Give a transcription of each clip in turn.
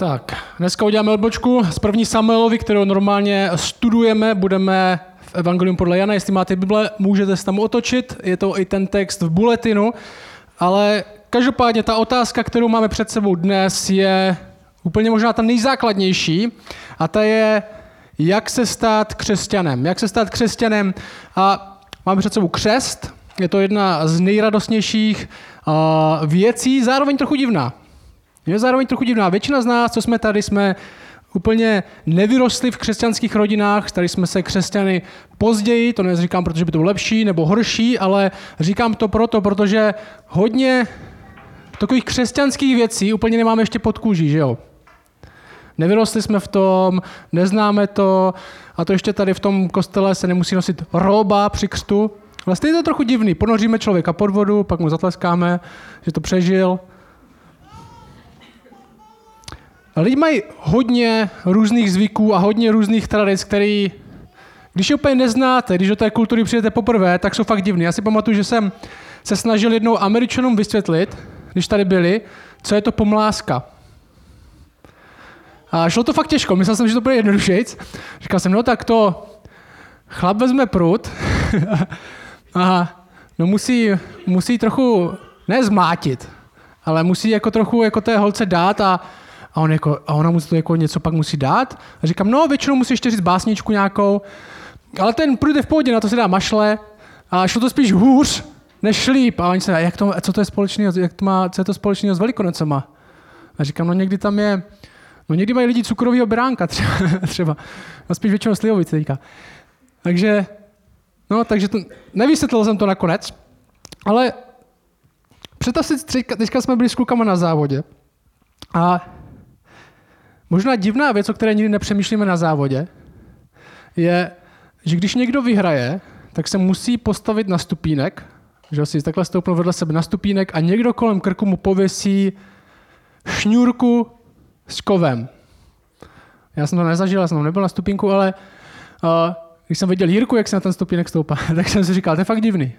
Tak, dneska uděláme odbočku z první Samuelovi, kterou normálně studujeme, budeme v Evangelium podle Jana. Jestli máte Bible, můžete se tam otočit, je to i ten text v buletinu, ale každopádně ta otázka, kterou máme před sebou dnes, je úplně možná ta nejzákladnější a ta je, jak se stát křesťanem. Jak se stát křesťanem a máme před sebou křest, je to jedna z nejradostnějších věcí, zároveň trochu divná. Je zároveň trochu divná. Většina z nás, co jsme tady, jsme úplně nevyrostli v křesťanských rodinách, stali jsme se křesťany později, to neříkám, protože by to bylo lepší nebo horší, ale říkám to proto, protože hodně takových křesťanských věcí úplně nemáme ještě pod kůží, že jo? Nevyrostli jsme v tom, neznáme to a to ještě tady v tom kostele se nemusí nosit roba při křtu. Vlastně je to trochu divný. Ponoříme člověka pod vodu, pak mu zatleskáme, že to přežil Lidi mají hodně různých zvyků a hodně různých tradic, který, když je úplně neznáte, když do té kultury přijdete poprvé, tak jsou fakt divný. Já si pamatuju, že jsem se snažil jednou Američanům vysvětlit, když tady byli, co je to pomláska. A šlo to fakt těžko, myslel jsem, že to bude jednodušejc. Říkal jsem, no tak to chlap vezme prut a no musí, musí trochu, ne zmátit, ale musí jako trochu jako té holce dát a a, on jako, a ona mu to jako něco pak musí dát. A říkám, no většinou musí ještě říct básničku nějakou, ale ten průd je v pohodě, na to se dá mašle. A šlo to spíš hůř, než šlíp. A oni se jak to, co to je společného, jak to má, co je to společného s Velikonocema? A říkám, no někdy tam je, no někdy mají lidi cukrového beránka třeba, třeba. No spíš většinou slivovice teďka. Takže, no, takže to, nevysvětlil jsem to nakonec, ale představ si, teďka jsme byli s klukama na závodě a Možná divná věc, o které nikdy nepřemýšlíme na závodě, je, že když někdo vyhraje, tak se musí postavit na stupínek, že si takhle stoupnou vedle sebe na stupínek a někdo kolem krku mu pověsí šňůrku s kovem. Já jsem to nezažil, já jsem nebyl na stupínku, ale uh, když jsem viděl Jirku, jak se na ten stupínek stoupá, tak jsem si říkal, to je fakt divný.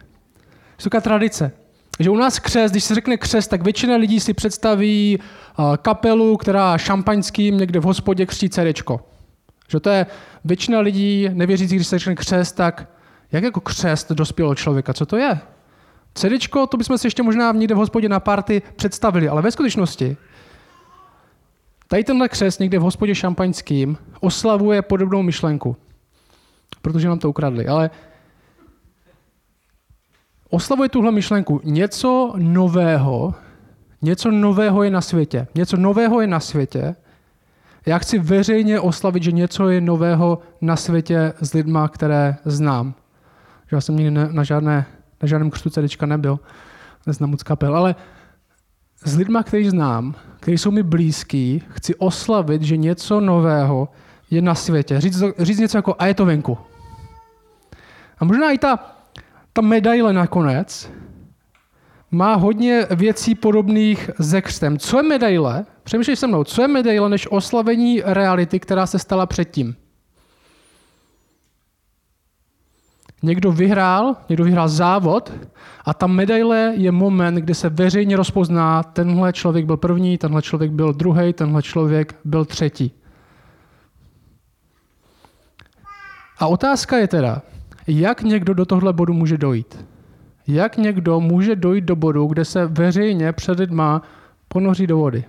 Suka tradice že u nás křest, když se řekne křest, tak většina lidí si představí uh, kapelu, která šampaňským někde v hospodě křtí cerečko. Že to je většina lidí nevěřících, když se řekne křest, tak jak jako křest dospělého člověka, co to je? Cerečko, to bychom si ještě možná někde v hospodě na party představili, ale ve skutečnosti tady tenhle křest někde v hospodě šampaňským oslavuje podobnou myšlenku, protože nám to ukradli. Ale oslavuje tuhle myšlenku. Něco nového, něco nového je na světě. Něco nového je na světě. Já chci veřejně oslavit, že něco je nového na světě s lidma, které znám. Že já jsem nikdy na, žádné, na žádném křtu cedička nebyl, neznám moc kapel, ale s lidma, který znám, kteří jsou mi blízký, chci oslavit, že něco nového je na světě. Říct, říct něco jako a je to venku. A možná i ta ta medaile nakonec má hodně věcí podobných se křtem. Co je medaile? Přemýšlej se mnou, co je medaile než oslavení reality, která se stala předtím? Někdo vyhrál, někdo vyhrál závod a ta medaile je moment, kdy se veřejně rozpozná, tenhle člověk byl první, tenhle člověk byl druhý, tenhle člověk byl třetí. A otázka je teda, jak někdo do tohle bodu může dojít? Jak někdo může dojít do bodu, kde se veřejně před lidma ponoří do vody?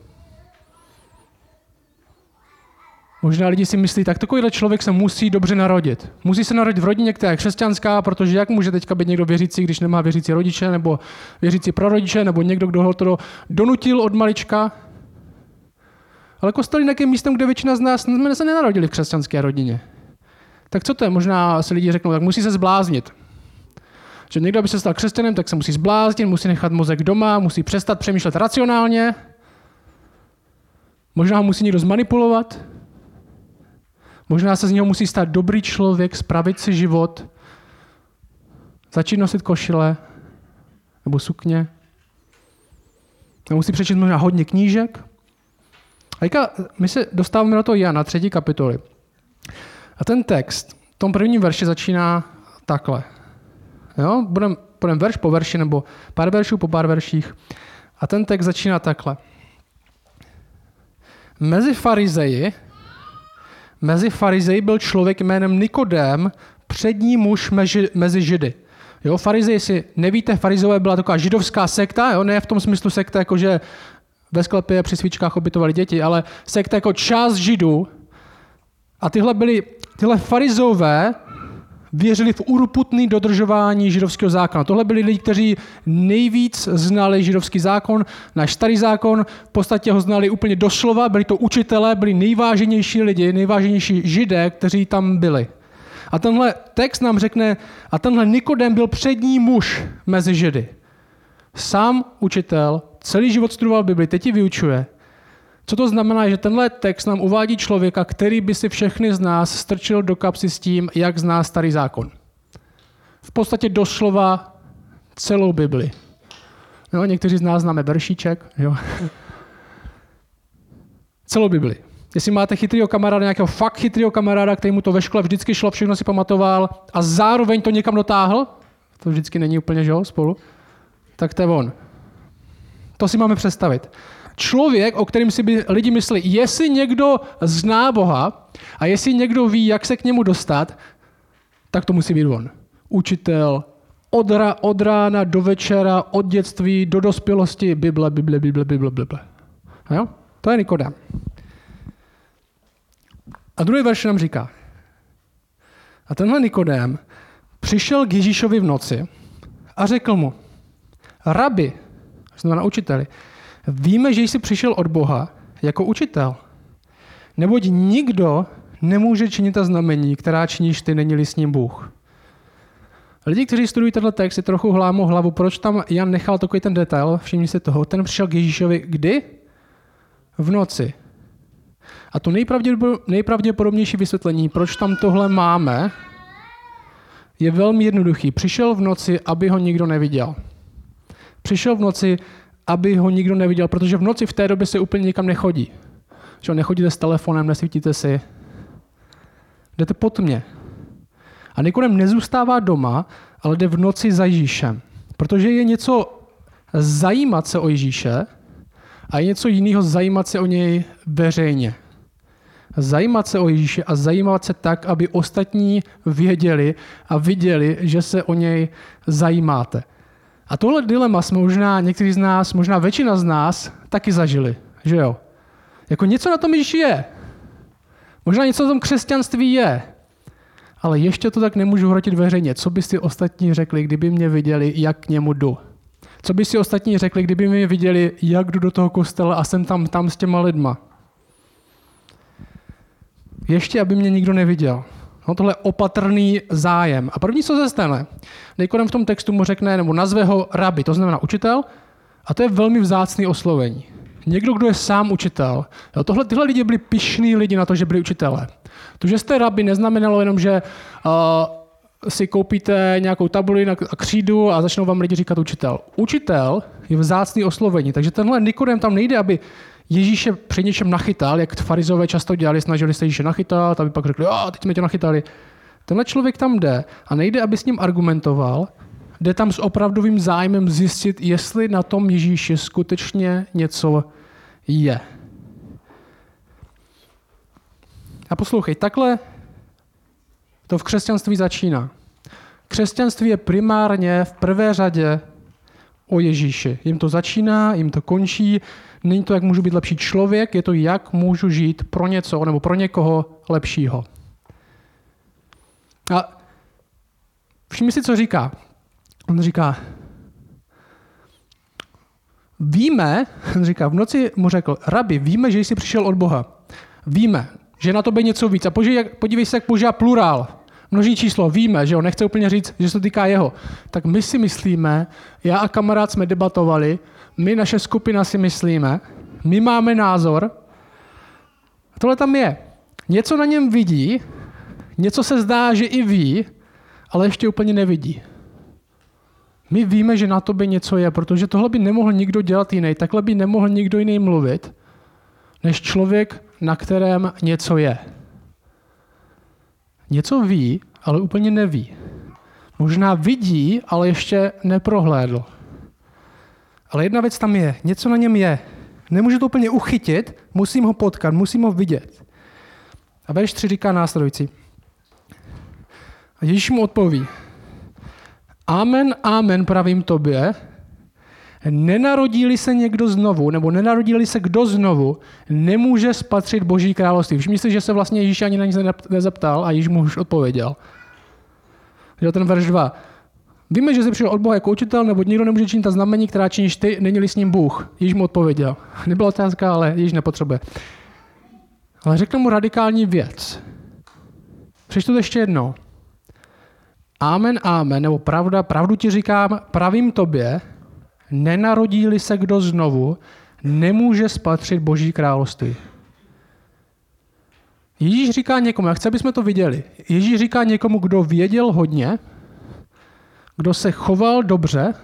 Možná lidi si myslí, tak takovýhle člověk se musí dobře narodit. Musí se narodit v rodině, která je křesťanská, protože jak může teďka být někdo věřící, když nemá věřící rodiče, nebo věřící prarodiče, nebo někdo, kdo ho to donutil od malička. Ale kostel je místem, kde většina z nás jsme se nenarodili v křesťanské rodině. Tak co to je? Možná si lidi řeknou, tak musí se zbláznit. Že někdo, aby se stal křesťanem, tak se musí zbláznit, musí nechat mozek doma, musí přestat přemýšlet racionálně. Možná ho musí někdo zmanipulovat. Možná se z něho musí stát dobrý člověk, spravit si život, začít nosit košile nebo sukně. A musí přečíst možná hodně knížek. A my se dostáváme do toho Jana, třetí kapitoly. A ten text v tom prvním verši začíná takhle. Jo? Budeme budem verš po verši nebo pár veršů po pár verších. A ten text začíná takhle. mezi farizeji, mezi farizeji byl člověk jménem Nikodém, přední muž mezi, mezi židy. Jo, farizej si nevíte, farizové byla taková židovská sekta, jo, ne v tom smyslu sekta, jako že ve sklepě při svíčkách obytovali děti, ale sekta jako část židů. A tyhle byli, tyhle farizové věřili v urputný dodržování židovského zákona. Tohle byli lidi, kteří nejvíc znali židovský zákon, náš starý zákon, v podstatě ho znali úplně doslova, byli to učitelé, byli nejváženější lidi, nejváženější židé, kteří tam byli. A tenhle text nám řekne, a tenhle Nikodem byl přední muž mezi židy. Sám učitel, celý život studoval Bibli, teď ji vyučuje. Co to znamená, že tenhle text nám uvádí člověka, který by si všechny z nás strčil do kapsy s tím, jak zná starý zákon. V podstatě doslova celou Bibli. Jo, někteří z nás známe veršíček. Jo. celou Bibli. Jestli máte chytrýho kamaráda, nějakého fakt chytrýho kamaráda, který mu to ve škole vždycky šlo, všechno si pamatoval a zároveň to někam dotáhl, to vždycky není úplně, že jo, spolu, tak to je on. To si máme představit. Člověk, o kterém si by lidi myslí, jestli někdo zná Boha a jestli někdo ví, jak se k němu dostat, tak to musí být on. Učitel, od, ra, od rána do večera, od dětství do dospělosti, Bible, Bible, Bible, Bible, Bible. Jo? To je Nikodem. A druhý verš nám říká, a tenhle Nikodém přišel k Ježíšovi v noci a řekl mu, rabi, znamená učiteli, víme, že jsi přišel od Boha jako učitel. Neboť nikdo nemůže činit ta znamení, která činíš ty, není s ním Bůh. Lidi, kteří studují tenhle text, si trochu hlámou hlavu, proč tam Jan nechal takový ten detail, všimni si toho, ten přišel k Ježíšovi kdy? V noci. A to nejpravděpodobnější vysvětlení, proč tam tohle máme, je velmi jednoduchý. Přišel v noci, aby ho nikdo neviděl. Přišel v noci, aby ho nikdo neviděl, protože v noci v té době se úplně nikam nechodí. Že nechodíte s telefonem, nesvítíte si. Jdete pod mě. A Nikodem nezůstává doma, ale jde v noci za Ježíšem. Protože je něco zajímat se o Ježíše a je něco jiného zajímat se o něj veřejně zajímat se o Ježíše a zajímat se tak, aby ostatní věděli a viděli, že se o něj zajímáte. A tohle dilema jsme možná někteří z nás, možná většina z nás taky zažili, že jo? Jako něco na tom Ježíši je. Možná něco na tom křesťanství je. Ale ještě to tak nemůžu hrotit veřejně. Co by si ostatní řekli, kdyby mě viděli, jak k němu jdu? Co by si ostatní řekli, kdyby mě viděli, jak jdu do toho kostela a jsem tam, tam s těma lidma? ještě aby mě nikdo neviděl. No, tohle opatrný zájem. A první, co se stane, Nikodem v tom textu mu řekne, nebo nazve ho rabi, to znamená učitel, a to je velmi vzácný oslovení. Někdo, kdo je sám učitel. Jo, tohle, tyhle lidi byli pišní lidi na to, že byli učitelé. To, že jste rabi, neznamenalo jenom, že uh, si koupíte nějakou tabuli na křídu a začnou vám lidi říkat učitel. Učitel je vzácný oslovení, takže tenhle Nikodem tam nejde, aby Ježíše při něčem nachytal, jak farizové často dělali, snažili se Ježíše nachytat, aby pak řekli, a teď jsme tě nachytali. Tenhle člověk tam jde a nejde, aby s ním argumentoval, jde tam s opravdovým zájmem zjistit, jestli na tom Ježíši skutečně něco je. A poslouchej, takhle to v křesťanství začíná. Křesťanství je primárně v prvé řadě o Ježíši. Jim to začíná, jim to končí. Není to, jak můžu být lepší člověk, je to, jak můžu žít pro něco nebo pro někoho lepšího. A všimni si, co říká. On říká, víme, on říká, v noci mu řekl, rabi, víme, že jsi přišel od Boha. Víme, že na to bude něco víc. A podívej se, jak používá plurál množí číslo, víme, že jo, nechce úplně říct, že se to týká jeho, tak my si myslíme, já a kamarád jsme debatovali, my, naše skupina si myslíme, my máme názor, tohle tam je. Něco na něm vidí, něco se zdá, že i ví, ale ještě úplně nevidí. My víme, že na tobě něco je, protože tohle by nemohl nikdo dělat jiný, takhle by nemohl nikdo jiný mluvit, než člověk, na kterém něco je. Něco ví, ale úplně neví. Možná vidí, ale ještě neprohlédl. Ale jedna věc tam je. Něco na něm je. Nemůžu to úplně uchytit, musím ho potkat, musím ho vidět. A verš 3 říká následující. A Ježíš mu odpoví. Amen, amen, pravím tobě, nenarodí se někdo znovu, nebo nenarodí se kdo znovu, nemůže spatřit Boží království. Všimni si, že se vlastně Ježíš ani na nic nezeptal a Ježíš mu už odpověděl. Že ten verš 2. Víme, že jsi přišel od Boha jako učitel, nebo nikdo nemůže činit ta znamení, která činíš ty, není-li s ním Bůh. Ježíš mu odpověděl. Nebyla otázka, ale Ježíš nepotřebuje. Ale řekl mu radikální věc. Přečtu to ještě jednou. Amen, amen, nebo pravda, pravdu ti říkám, pravím tobě, nenarodí-li se kdo znovu, nemůže spatřit Boží království. Ježíš říká někomu, já chci, aby jsme to viděli. Ježíš říká někomu, kdo věděl hodně, kdo se choval dobře,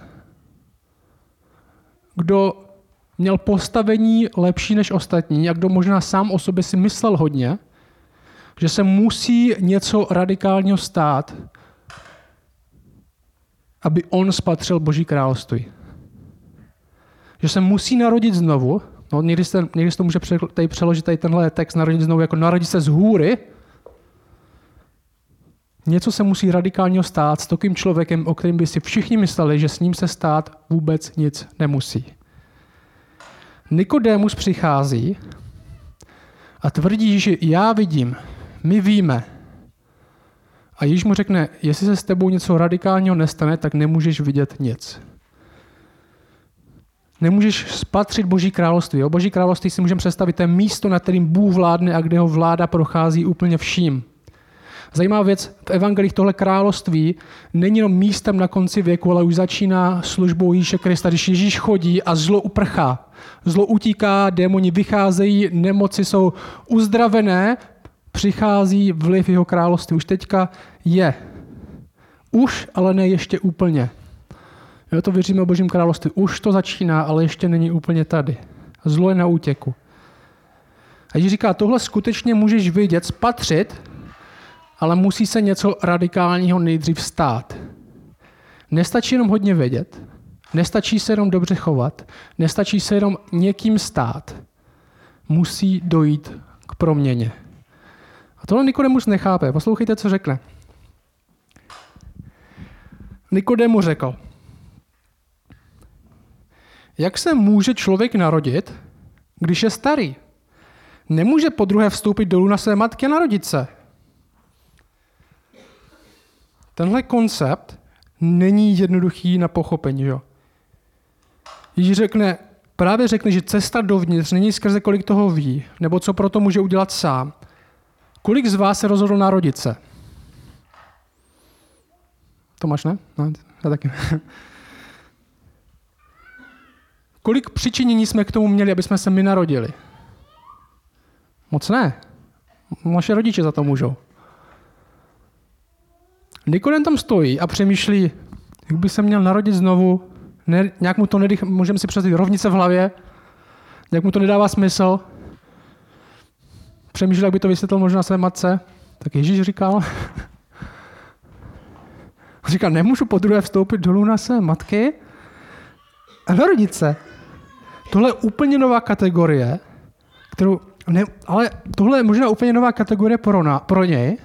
kdo měl postavení lepší než ostatní a kdo možná sám o sobě si myslel hodně, že se musí něco radikálního stát, aby on spatřil Boží království. Že se musí narodit znovu, no někdy, se, někdy se to může tady přeložit tady tenhle text narodit znovu jako narodit se z hůry, Něco se musí radikálně stát s takovým člověkem, o kterém by si všichni mysleli, že s ním se stát vůbec nic nemusí. Nikodémus přichází a tvrdí, že já vidím, my víme. A Ježíš mu řekne, jestli se s tebou něco radikálního nestane, tak nemůžeš vidět nic. Nemůžeš spatřit Boží království. O Boží království si můžeme představit, to je místo, na kterým Bůh vládne a kde ho vláda prochází úplně vším. Zajímavá věc, v evangelích tohle království není jenom místem na konci věku, ale už začíná službou Ježíše Krista, když Ježíš chodí a zlo uprchá. Zlo utíká, démoni vycházejí, nemoci jsou uzdravené, přichází vliv jeho království. Už teďka je. Už, ale ne ještě úplně. Jo, to věříme o Božím království. Už to začíná, ale ještě není úplně tady. Zlo je na útěku. A Ježíš říká, tohle skutečně můžeš vidět, spatřit, ale musí se něco radikálního nejdřív stát. Nestačí jenom hodně vědět, nestačí se jenom dobře chovat, nestačí se jenom někým stát. Musí dojít k proměně. A tohle Nikodemus nechápe. Poslouchejte, co řekne. Nikodemu řekl, jak se může člověk narodit, když je starý? Nemůže po druhé vstoupit dolů na své matky a narodit se. Tenhle koncept není jednoduchý na pochopení. Že? Ježíš řekne, právě řekne, že cesta dovnitř není skrze kolik toho ví, nebo co proto může udělat sám. Kolik z vás se rozhodl narodit se? Tomáš, ne? No, já taky. Kolik přičinění jsme k tomu měli, aby jsme se my narodili? Moc ne. Naše rodiče za to můžou. Nikodem tam stojí a přemýšlí, jak by se měl narodit znovu, ne, nějak mu to nedych, můžeme si představit rovnice v hlavě, jak mu to nedává smysl. Přemýšlel, jak by to vysvětlil možná své matce. Tak Ježíš říkal, říká, nemůžu po druhé vstoupit dolů na své matky a narodit se. Tohle je úplně nová kategorie, kterou, ne, ale tohle je možná úplně nová kategorie pro, na, pro něj,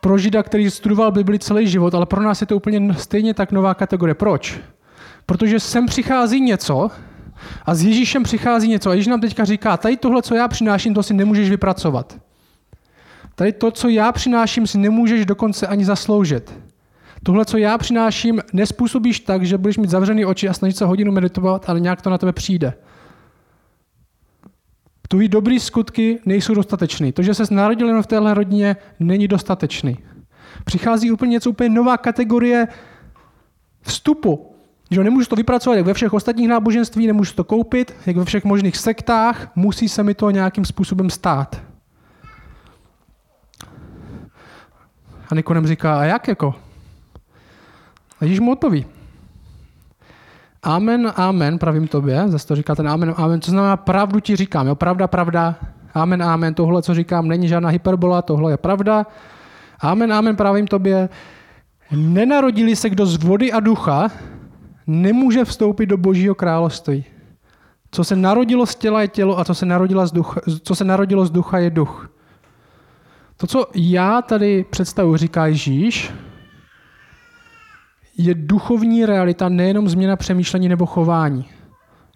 pro Žida, který studoval Bibli celý život, ale pro nás je to úplně stejně tak nová kategorie. Proč? Protože sem přichází něco a s Ježíšem přichází něco. A Ježíš nám teďka říká, tady tohle, co já přináším, to si nemůžeš vypracovat. Tady to, co já přináším, si nemůžeš dokonce ani zasloužit. Tohle, co já přináším, nespůsobíš tak, že budeš mít zavřený oči a snažit se hodinu meditovat, ale nějak to na tebe přijde. Tvojí dobrý skutky nejsou dostatečný. To, že se narodil jenom v téhle rodině, není dostatečný. Přichází úplně něco, úplně nová kategorie vstupu. Že nemůžu to vypracovat jak ve všech ostatních náboženství, nemůžu to koupit, jak ve všech možných sektách, musí se mi to nějakým způsobem stát. A Nikodem říká, a jak jako? A Ježíš mu odpoví. Amen, amen, pravím tobě, zase to říká ten amen, amen, co znamená pravdu ti říkám, jo, pravda, pravda, amen, amen, tohle, co říkám, není žádná hyperbola, tohle je pravda, amen, amen, pravím tobě, nenarodili se kdo z vody a ducha, nemůže vstoupit do božího království. Co se narodilo z těla je tělo a co se, narodilo z ducha, co se narodilo z ducha je duch. To, co já tady představu, říká Ježíš, je duchovní realita, nejenom změna přemýšlení nebo chování.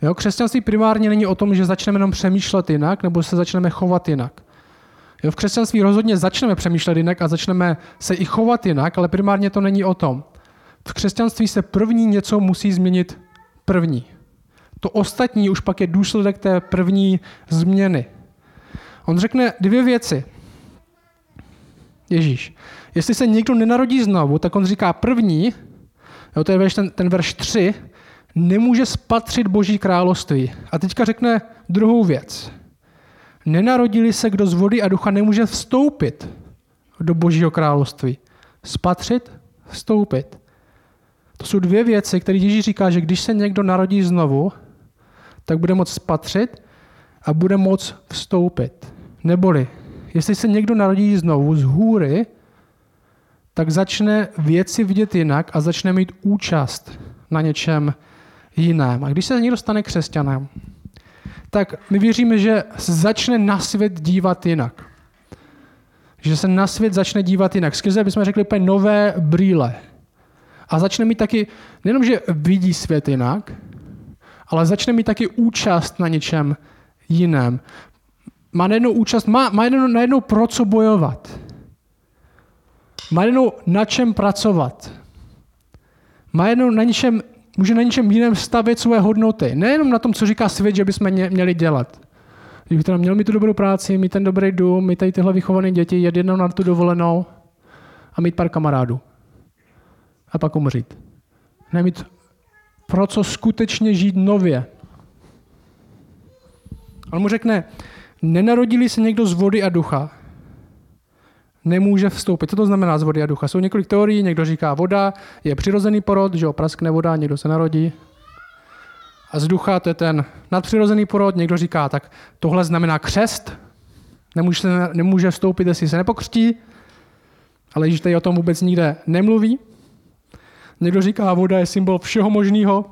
Jo, křesťanství primárně není o tom, že začneme jenom přemýšlet jinak nebo se začneme chovat jinak. Jo, v křesťanství rozhodně začneme přemýšlet jinak a začneme se i chovat jinak, ale primárně to není o tom. V křesťanství se první něco musí změnit první. To ostatní už pak je důsledek té první změny. On řekne dvě věci. Ježíš. Jestli se někdo nenarodí znovu, tak on říká první, jo, to je ten, ten verš 3, nemůže spatřit Boží království. A teďka řekne druhou věc. Nenarodili se, kdo z vody a ducha nemůže vstoupit do Božího království. Spatřit, vstoupit. To jsou dvě věci, které Ježíš říká, že když se někdo narodí znovu, tak bude moct spatřit a bude moct vstoupit. Neboli, jestli se někdo narodí znovu z hůry, tak začne věci vidět jinak a začne mít účast na něčem jiném. A když se někdo stane křesťanem, tak my věříme, že začne na svět dívat jinak. Že se na svět začne dívat jinak. Skrze bychom řekli úplně nové brýle. A začne mít taky, nejenom, že vidí svět jinak, ale začne mít taky účast na něčem jiném. Má najednou účast, má, má najednou, najednou pro co bojovat. Má najednou na čem pracovat. Má jednou na něčem může na něčem jiném stavět své hodnoty. Nejenom na tom, co říká svět, že bychom měli dělat. Kdyby teda měl mít tu dobrou práci, mít ten dobrý dům, mít tady tyhle vychované děti, jet jednou na tu dovolenou a mít pár kamarádů. A pak umřít. Nemít pro co skutečně žít nově. On mu řekne, nenarodili se někdo z vody a ducha, nemůže vstoupit. Co to znamená z vody a ducha? Jsou několik teorií, někdo říká, voda je přirozený porod, že jo, praskne voda, někdo se narodí. A z ducha to je ten nadpřirozený porod, někdo říká, tak tohle znamená křest, nemůže, nemůže vstoupit, jestli se nepokřtí, ale Ježíš tady o tom vůbec nikde nemluví. Někdo říká, voda je symbol všeho možného,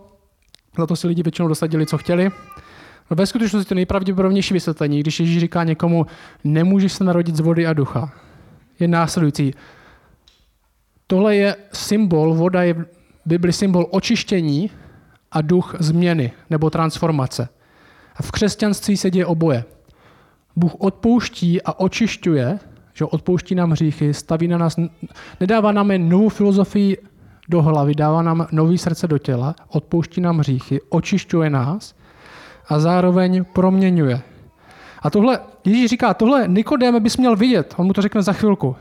za to si lidi většinou dosadili, co chtěli. No ve skutečnosti to nejpravděpodobnější vysvětlení, když Ježíš říká někomu, nemůžeš se narodit z vody a ducha je následující. Tohle je symbol, voda je v Bibli symbol očištění a duch změny nebo transformace. A v křesťanství se děje oboje. Bůh odpouští a očišťuje, že odpouští nám hříchy, staví na nás, nedává nám jen novou filozofii do hlavy, dává nám nový srdce do těla, odpouští nám hříchy, očišťuje nás a zároveň proměňuje. A tohle, Ježíš říká, tohle Nikodém bys měl vidět. On mu to řekne za chvilku.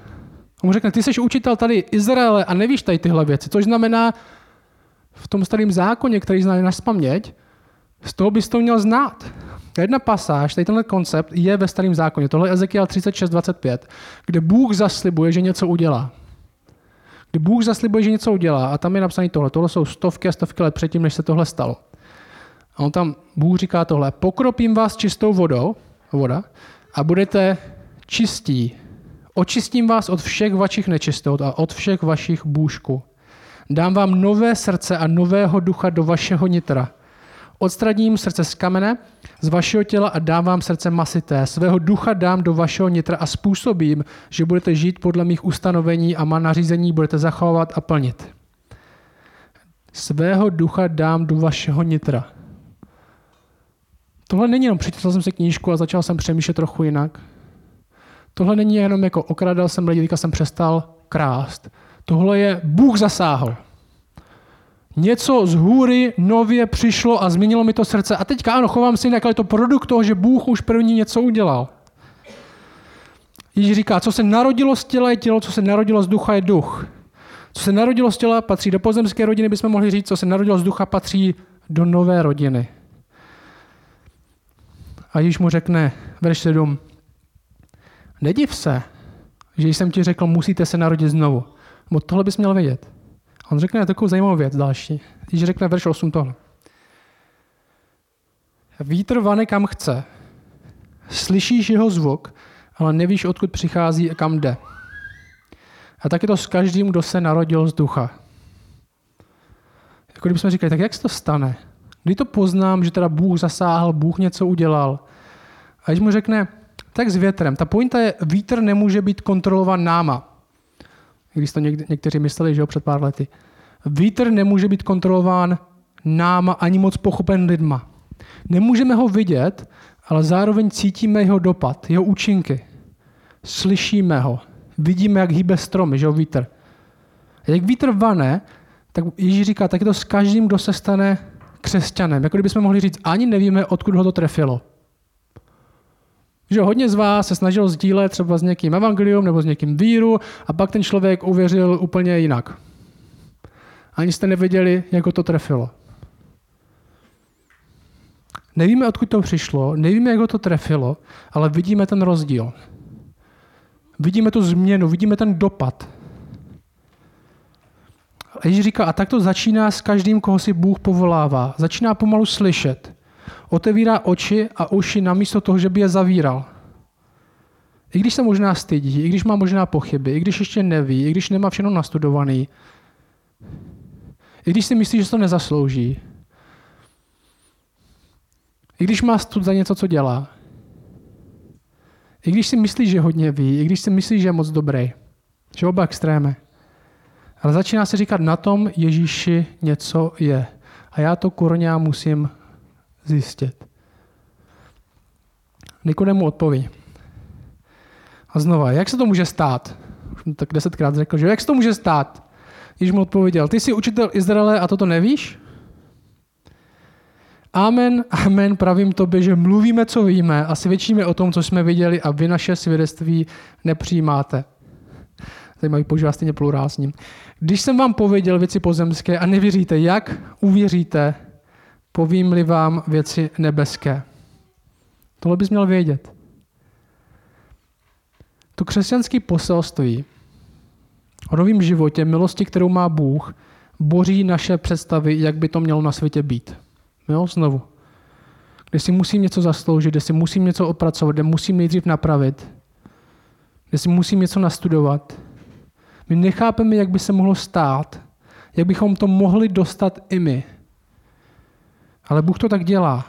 On mu řekne, ty jsi učitel tady Izraele a nevíš tady tyhle věci. Což znamená, v tom starém zákoně, který znáš na paměť, z toho bys to měl znát. Jedna pasáž, tady tenhle koncept je ve starém zákoně. Tohle je Ezekiel 36.25, kde Bůh zaslibuje, že něco udělá. Kdy Bůh zaslibuje, že něco udělá a tam je napsané tohle. Tohle jsou stovky a stovky let předtím, než se tohle stalo. A on tam, Bůh říká tohle, pokropím vás čistou vodou, voda, a budete čistí. Očistím vás od všech vašich nečistot a od všech vašich bůžků. Dám vám nové srdce a nového ducha do vašeho nitra. Odstraním srdce z kamene z vašeho těla a dám vám srdce masité. Svého ducha dám do vašeho nitra a způsobím, že budete žít podle mých ustanovení a má nařízení budete zachovávat a plnit. Svého ducha dám do vašeho nitra. Tohle není jenom přečetl jsem si knížku a začal jsem přemýšlet trochu jinak. Tohle není jenom jako okradal jsem lidi, jsem přestal krást. Tohle je Bůh zasáhl. Něco z hůry nově přišlo a změnilo mi to srdce. A teďka ano, chovám se jinak, ale je to produkt toho, že Bůh už první něco udělal. Ježíš říká, co se narodilo z těla je tělo, co se narodilo z ducha je duch. Co se narodilo z těla patří do pozemské rodiny, bychom mohli říct, co se narodilo z ducha patří do nové rodiny. A Ježíš mu řekne, verš 7, nediv se, že jsem ti řekl, musíte se narodit znovu. Bo tohle bys měl vědět. On řekne takovou zajímavou věc další. Ježíš řekne verš 8 tohle. Vítr vane kam chce. Slyšíš jeho zvuk, ale nevíš, odkud přichází a kam jde. A tak je to s každým, kdo se narodil z ducha. Jako kdybychom říkali, tak jak se to stane? Kdy to poznám, že teda Bůh zasáhl, Bůh něco udělal. A když mu řekne, tak s větrem. Ta pointa je, vítr nemůže být kontrolovan náma. Když to něk- někteří mysleli, že jo, před pár lety. Vítr nemůže být kontrolován náma ani moc pochopen lidma. Nemůžeme ho vidět, ale zároveň cítíme jeho dopad, jeho účinky. Slyšíme ho. Vidíme, jak hýbe stromy, že jo, vítr. A jak vítr vane, tak Ježíš říká, tak je to s každým, kdo se stane křesťanem. Jako kdybychom mohli říct, ani nevíme, odkud ho to trefilo. Že hodně z vás se snažilo sdílet třeba s někým evangelium nebo s někým víru a pak ten člověk uvěřil úplně jinak. Ani jste nevěděli, jak ho to trefilo. Nevíme, odkud to přišlo, nevíme, jak ho to trefilo, ale vidíme ten rozdíl. Vidíme tu změnu, vidíme ten dopad. A Ježíš říká, a tak to začíná s každým, koho si Bůh povolává. Začíná pomalu slyšet. Otevírá oči a uši namísto toho, že by je zavíral. I když se možná stydí, i když má možná pochyby, i když ještě neví, i když nemá všechno nastudovaný, i když si myslí, že to nezaslouží, i když má stud za něco, co dělá, i když si myslí, že hodně ví, i když si myslí, že je moc dobrý, že oba extrémy. Ale začíná se říkat, na tom Ježíši něco je. A já to kurňa musím zjistit. Nikodemu odpoví. A znova, jak se to může stát? Už tak desetkrát řekl, že jak se to může stát? Již mu odpověděl, ty jsi učitel Izraele a toto nevíš? Amen, amen, pravím tobě, že mluvíme, co víme a svědčíme o tom, co jsme viděli a vy naše svědectví nepřijímáte. Zajímavý, používá stejně plurál s ním. Když jsem vám pověděl věci pozemské a nevěříte, jak uvěříte, povím-li vám věci nebeské. Tohle bys měl vědět. To křesťanské poselství o novém životě, milosti, kterou má Bůh, boří naše představy, jak by to mělo na světě být. Jo, znovu. Kde si musím něco zasloužit, kde si musím něco odpracovat, kde musím nejdřív napravit, kde si musím něco nastudovat. My nechápeme, jak by se mohlo stát, jak bychom to mohli dostat i my. Ale Bůh to tak dělá.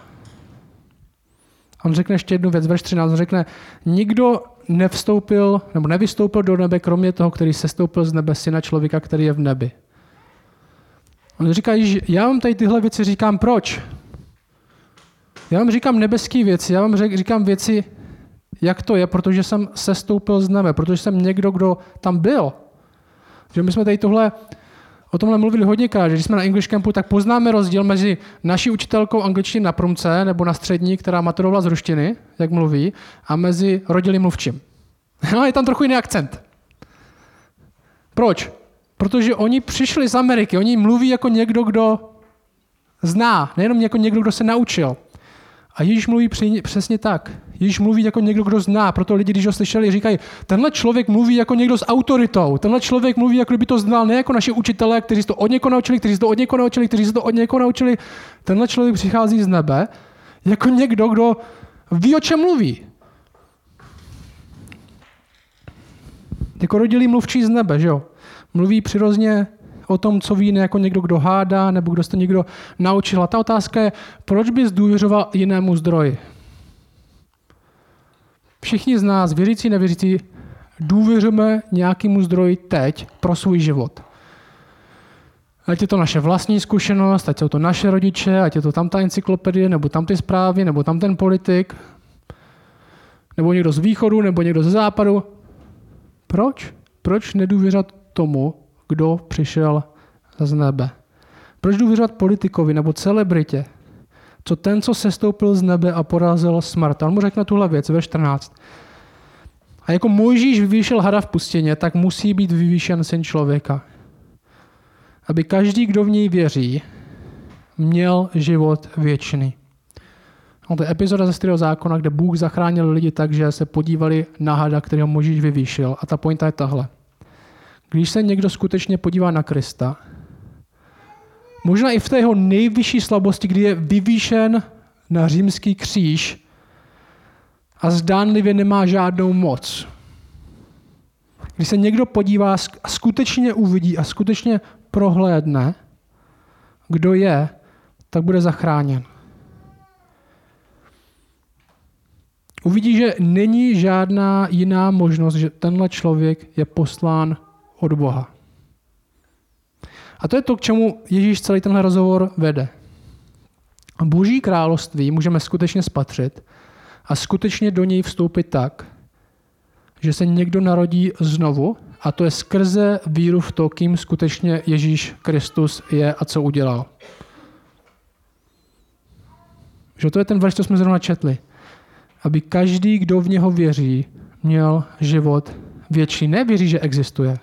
On řekne ještě jednu věc, verš 13, on řekne, nikdo nevstoupil, nebo nevystoupil do nebe, kromě toho, který se stoupil z nebe, syna člověka, který je v nebi. On říká, že já vám tady tyhle věci říkám, proč? Já vám říkám nebeské věci, já vám říkám věci, jak to je, protože jsem sestoupil z nebe, protože jsem někdo, kdo tam byl. Že my jsme tady tohle, o tomhle mluvili hodněkrát, že když jsme na English Campu, tak poznáme rozdíl mezi naší učitelkou angličtiny na promce nebo na střední, která maturovala z ruštiny, jak mluví, a mezi rodilým mluvčím. No, je tam trochu jiný akcent. Proč? Protože oni přišli z Ameriky, oni mluví jako někdo, kdo zná, nejenom jako někdo, kdo se naučil. A Ježíš mluví přesně tak. Ježíš mluví jako někdo, kdo zná. Proto lidi, když ho slyšeli, říkají, tenhle člověk mluví jako někdo s autoritou. Tenhle člověk mluví, jako kdyby to znal, ne jako naši učitelé, kteří to od někoho naučili, kteří to od někoho naučili, kteří se to od někoho naučili. Tenhle člověk přichází z nebe jako někdo, kdo ví, o čem mluví. Jako rodilý mluvčí z nebe, že jo? Mluví přirozeně o tom, co ví, jako někdo, kdo hádá, nebo kdo to někdo naučil. A ta otázka je, proč bys důvěřoval jinému zdroji? Všichni z nás, věřící, nevěřící, důvěřujeme nějakému zdroji teď pro svůj život. Ať je to naše vlastní zkušenost, ať jsou to naše rodiče, ať je to tam ta encyklopedie, nebo tam ty zprávy, nebo tam ten politik, nebo někdo z východu, nebo někdo ze západu. Proč? Proč nedůvěřat tomu, kdo přišel z nebe? Proč důvěřovat politikovi nebo celebritě, co ten, co sestoupil z nebe a porazil smrt. On mu řekne tuhle věc ve 14. A jako Mojžíš vyvýšil hada v pustině, tak musí být vyvýšen syn člověka. Aby každý, kdo v něj věří, měl život věčný. No, to je epizoda ze starého zákona, kde Bůh zachránil lidi tak, že se podívali na hada, který ho Mojžíš vyvýšil. A ta pointa je tahle. Když se někdo skutečně podívá na Krista, Možná i v té jeho nejvyšší slabosti, kdy je vyvýšen na římský kříž a zdánlivě nemá žádnou moc. Když se někdo podívá a skutečně uvidí a skutečně prohlédne, kdo je, tak bude zachráněn. Uvidí, že není žádná jiná možnost, že tenhle člověk je poslán od Boha. A to je to, k čemu Ježíš celý tenhle rozhovor vede. Boží království můžeme skutečně spatřit a skutečně do něj vstoupit tak, že se někdo narodí znovu a to je skrze víru v to, kým skutečně Ježíš Kristus je a co udělal. Že to je ten verš, co jsme zrovna četli. Aby každý, kdo v něho věří, měl život větší. Nevěří, že existuje.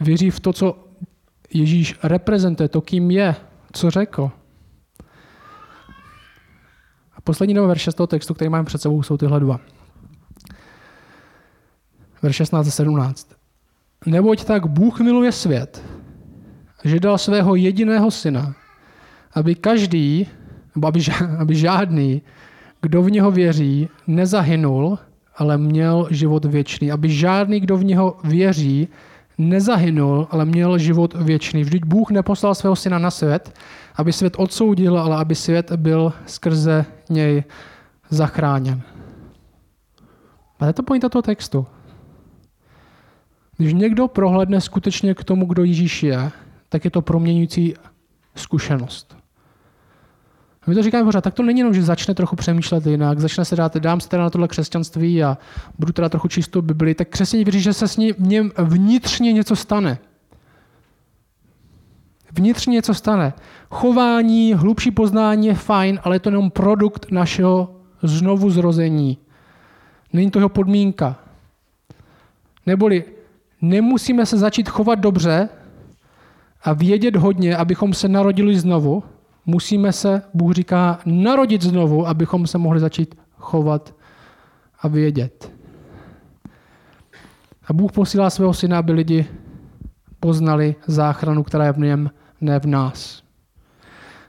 Věří v to, co Ježíš reprezentuje, to, kým je, co řekl. A poslední dva verše z toho textu, který máme před sebou, jsou tyhle dva. Verš 16 a 17. Neboť tak Bůh miluje svět, že dal svého jediného syna, aby každý, nebo aby, aby žádný, kdo v něho věří, nezahynul, ale měl život věčný. Aby žádný, kdo v něho věří, nezahynul, ale měl život věčný. Vždyť Bůh neposlal svého syna na svět, aby svět odsoudil, ale aby svět byl skrze něj zachráněn. A je to pointa toho textu. Když někdo prohledne skutečně k tomu, kdo Ježíš je, tak je to proměňující zkušenost. A my to říkáme pořád, tak to není jenom, že začne trochu přemýšlet jinak, začne se dát, dám se teda na tohle křesťanství a budu teda trochu čistou Bibli, tak křesťané věří, že se s ním vnitřně něco stane. Vnitřně něco stane. Chování, hlubší poznání je fajn, ale je to jenom produkt našeho znovu zrození. Není to jeho podmínka. Neboli nemusíme se začít chovat dobře a vědět hodně, abychom se narodili znovu, musíme se, Bůh říká, narodit znovu, abychom se mohli začít chovat a vědět. A Bůh posílá svého syna, aby lidi poznali záchranu, která je v něm, ne v nás.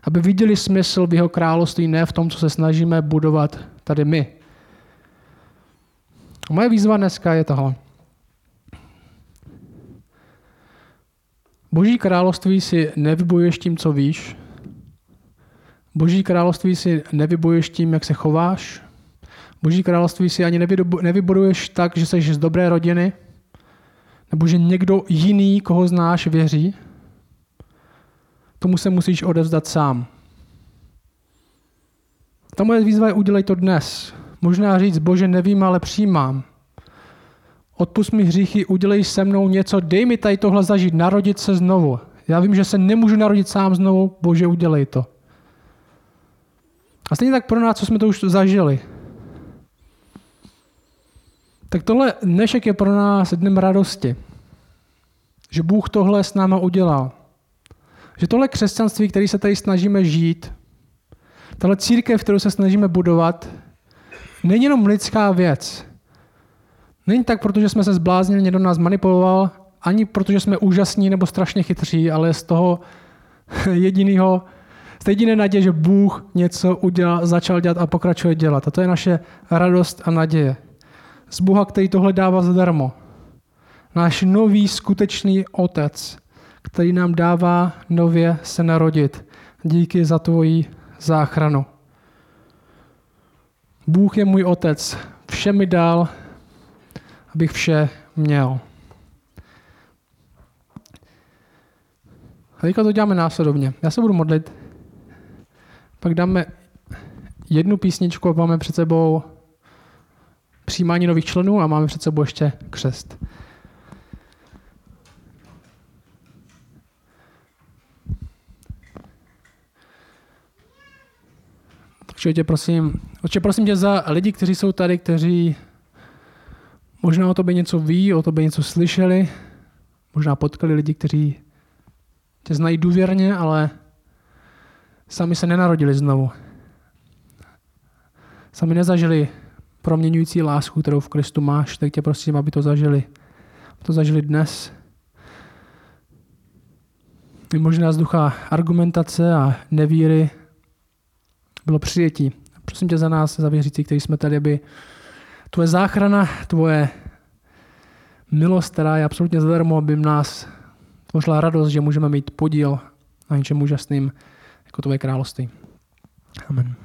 Aby viděli smysl v jeho království, ne v tom, co se snažíme budovat tady my. A moje výzva dneska je tohle. Boží království si nevybojuješ tím, co víš, Boží království si nevybojuješ tím, jak se chováš. Boží království si ani nevybuduješ tak, že jsi z dobré rodiny, nebo že někdo jiný, koho znáš, věří. Tomu se musíš odevzdat sám. Ta moje výzva je udělej to dnes. Možná říct, bože, nevím, ale přijímám. Odpust mi hříchy, udělej se mnou něco, dej mi tady tohle zažít, narodit se znovu. Já vím, že se nemůžu narodit sám znovu, bože, udělej to. A stejně tak pro nás, co jsme to už zažili. Tak tohle dnešek je pro nás dnem radosti. Že Bůh tohle s náma udělal. Že tohle křesťanství, který se tady snažíme žít, tahle církev, kterou se snažíme budovat, není jenom lidská věc. Není tak, protože jsme se zbláznili, někdo nás manipuloval, ani protože jsme úžasní nebo strašně chytří, ale z toho jediného z jediné naděje, že Bůh něco udělal, začal dělat a pokračuje dělat. A to je naše radost a naděje. Z Boha, který tohle dává zadarmo. Náš nový skutečný otec, který nám dává nově se narodit. Díky za tvoji záchranu. Bůh je můj otec. Vše mi dal, abych vše měl. A teďka to děláme následovně. Já se budu modlit. Pak dáme jednu písničku a máme před sebou přijímání nových členů a máme před sebou ještě křest. Takže tě prosím, oče, prosím tě za lidi, kteří jsou tady, kteří možná o tobě něco ví, o tobě něco slyšeli, možná potkali lidi, kteří tě znají důvěrně, ale Sami se nenarodili znovu. Sami nezažili proměňující lásku, kterou v Kristu máš, tak tě prosím, aby to zažili. Aby to zažili dnes. I možná z ducha argumentace a nevíry bylo přijetí. Prosím tě za nás, za věřící, kteří jsme tady, aby tvoje záchrana, tvoje milost, která je absolutně zadarmo, aby nás tvořila radost, že můžeme mít podíl a něčem úžasným jako tvoje království. Amen.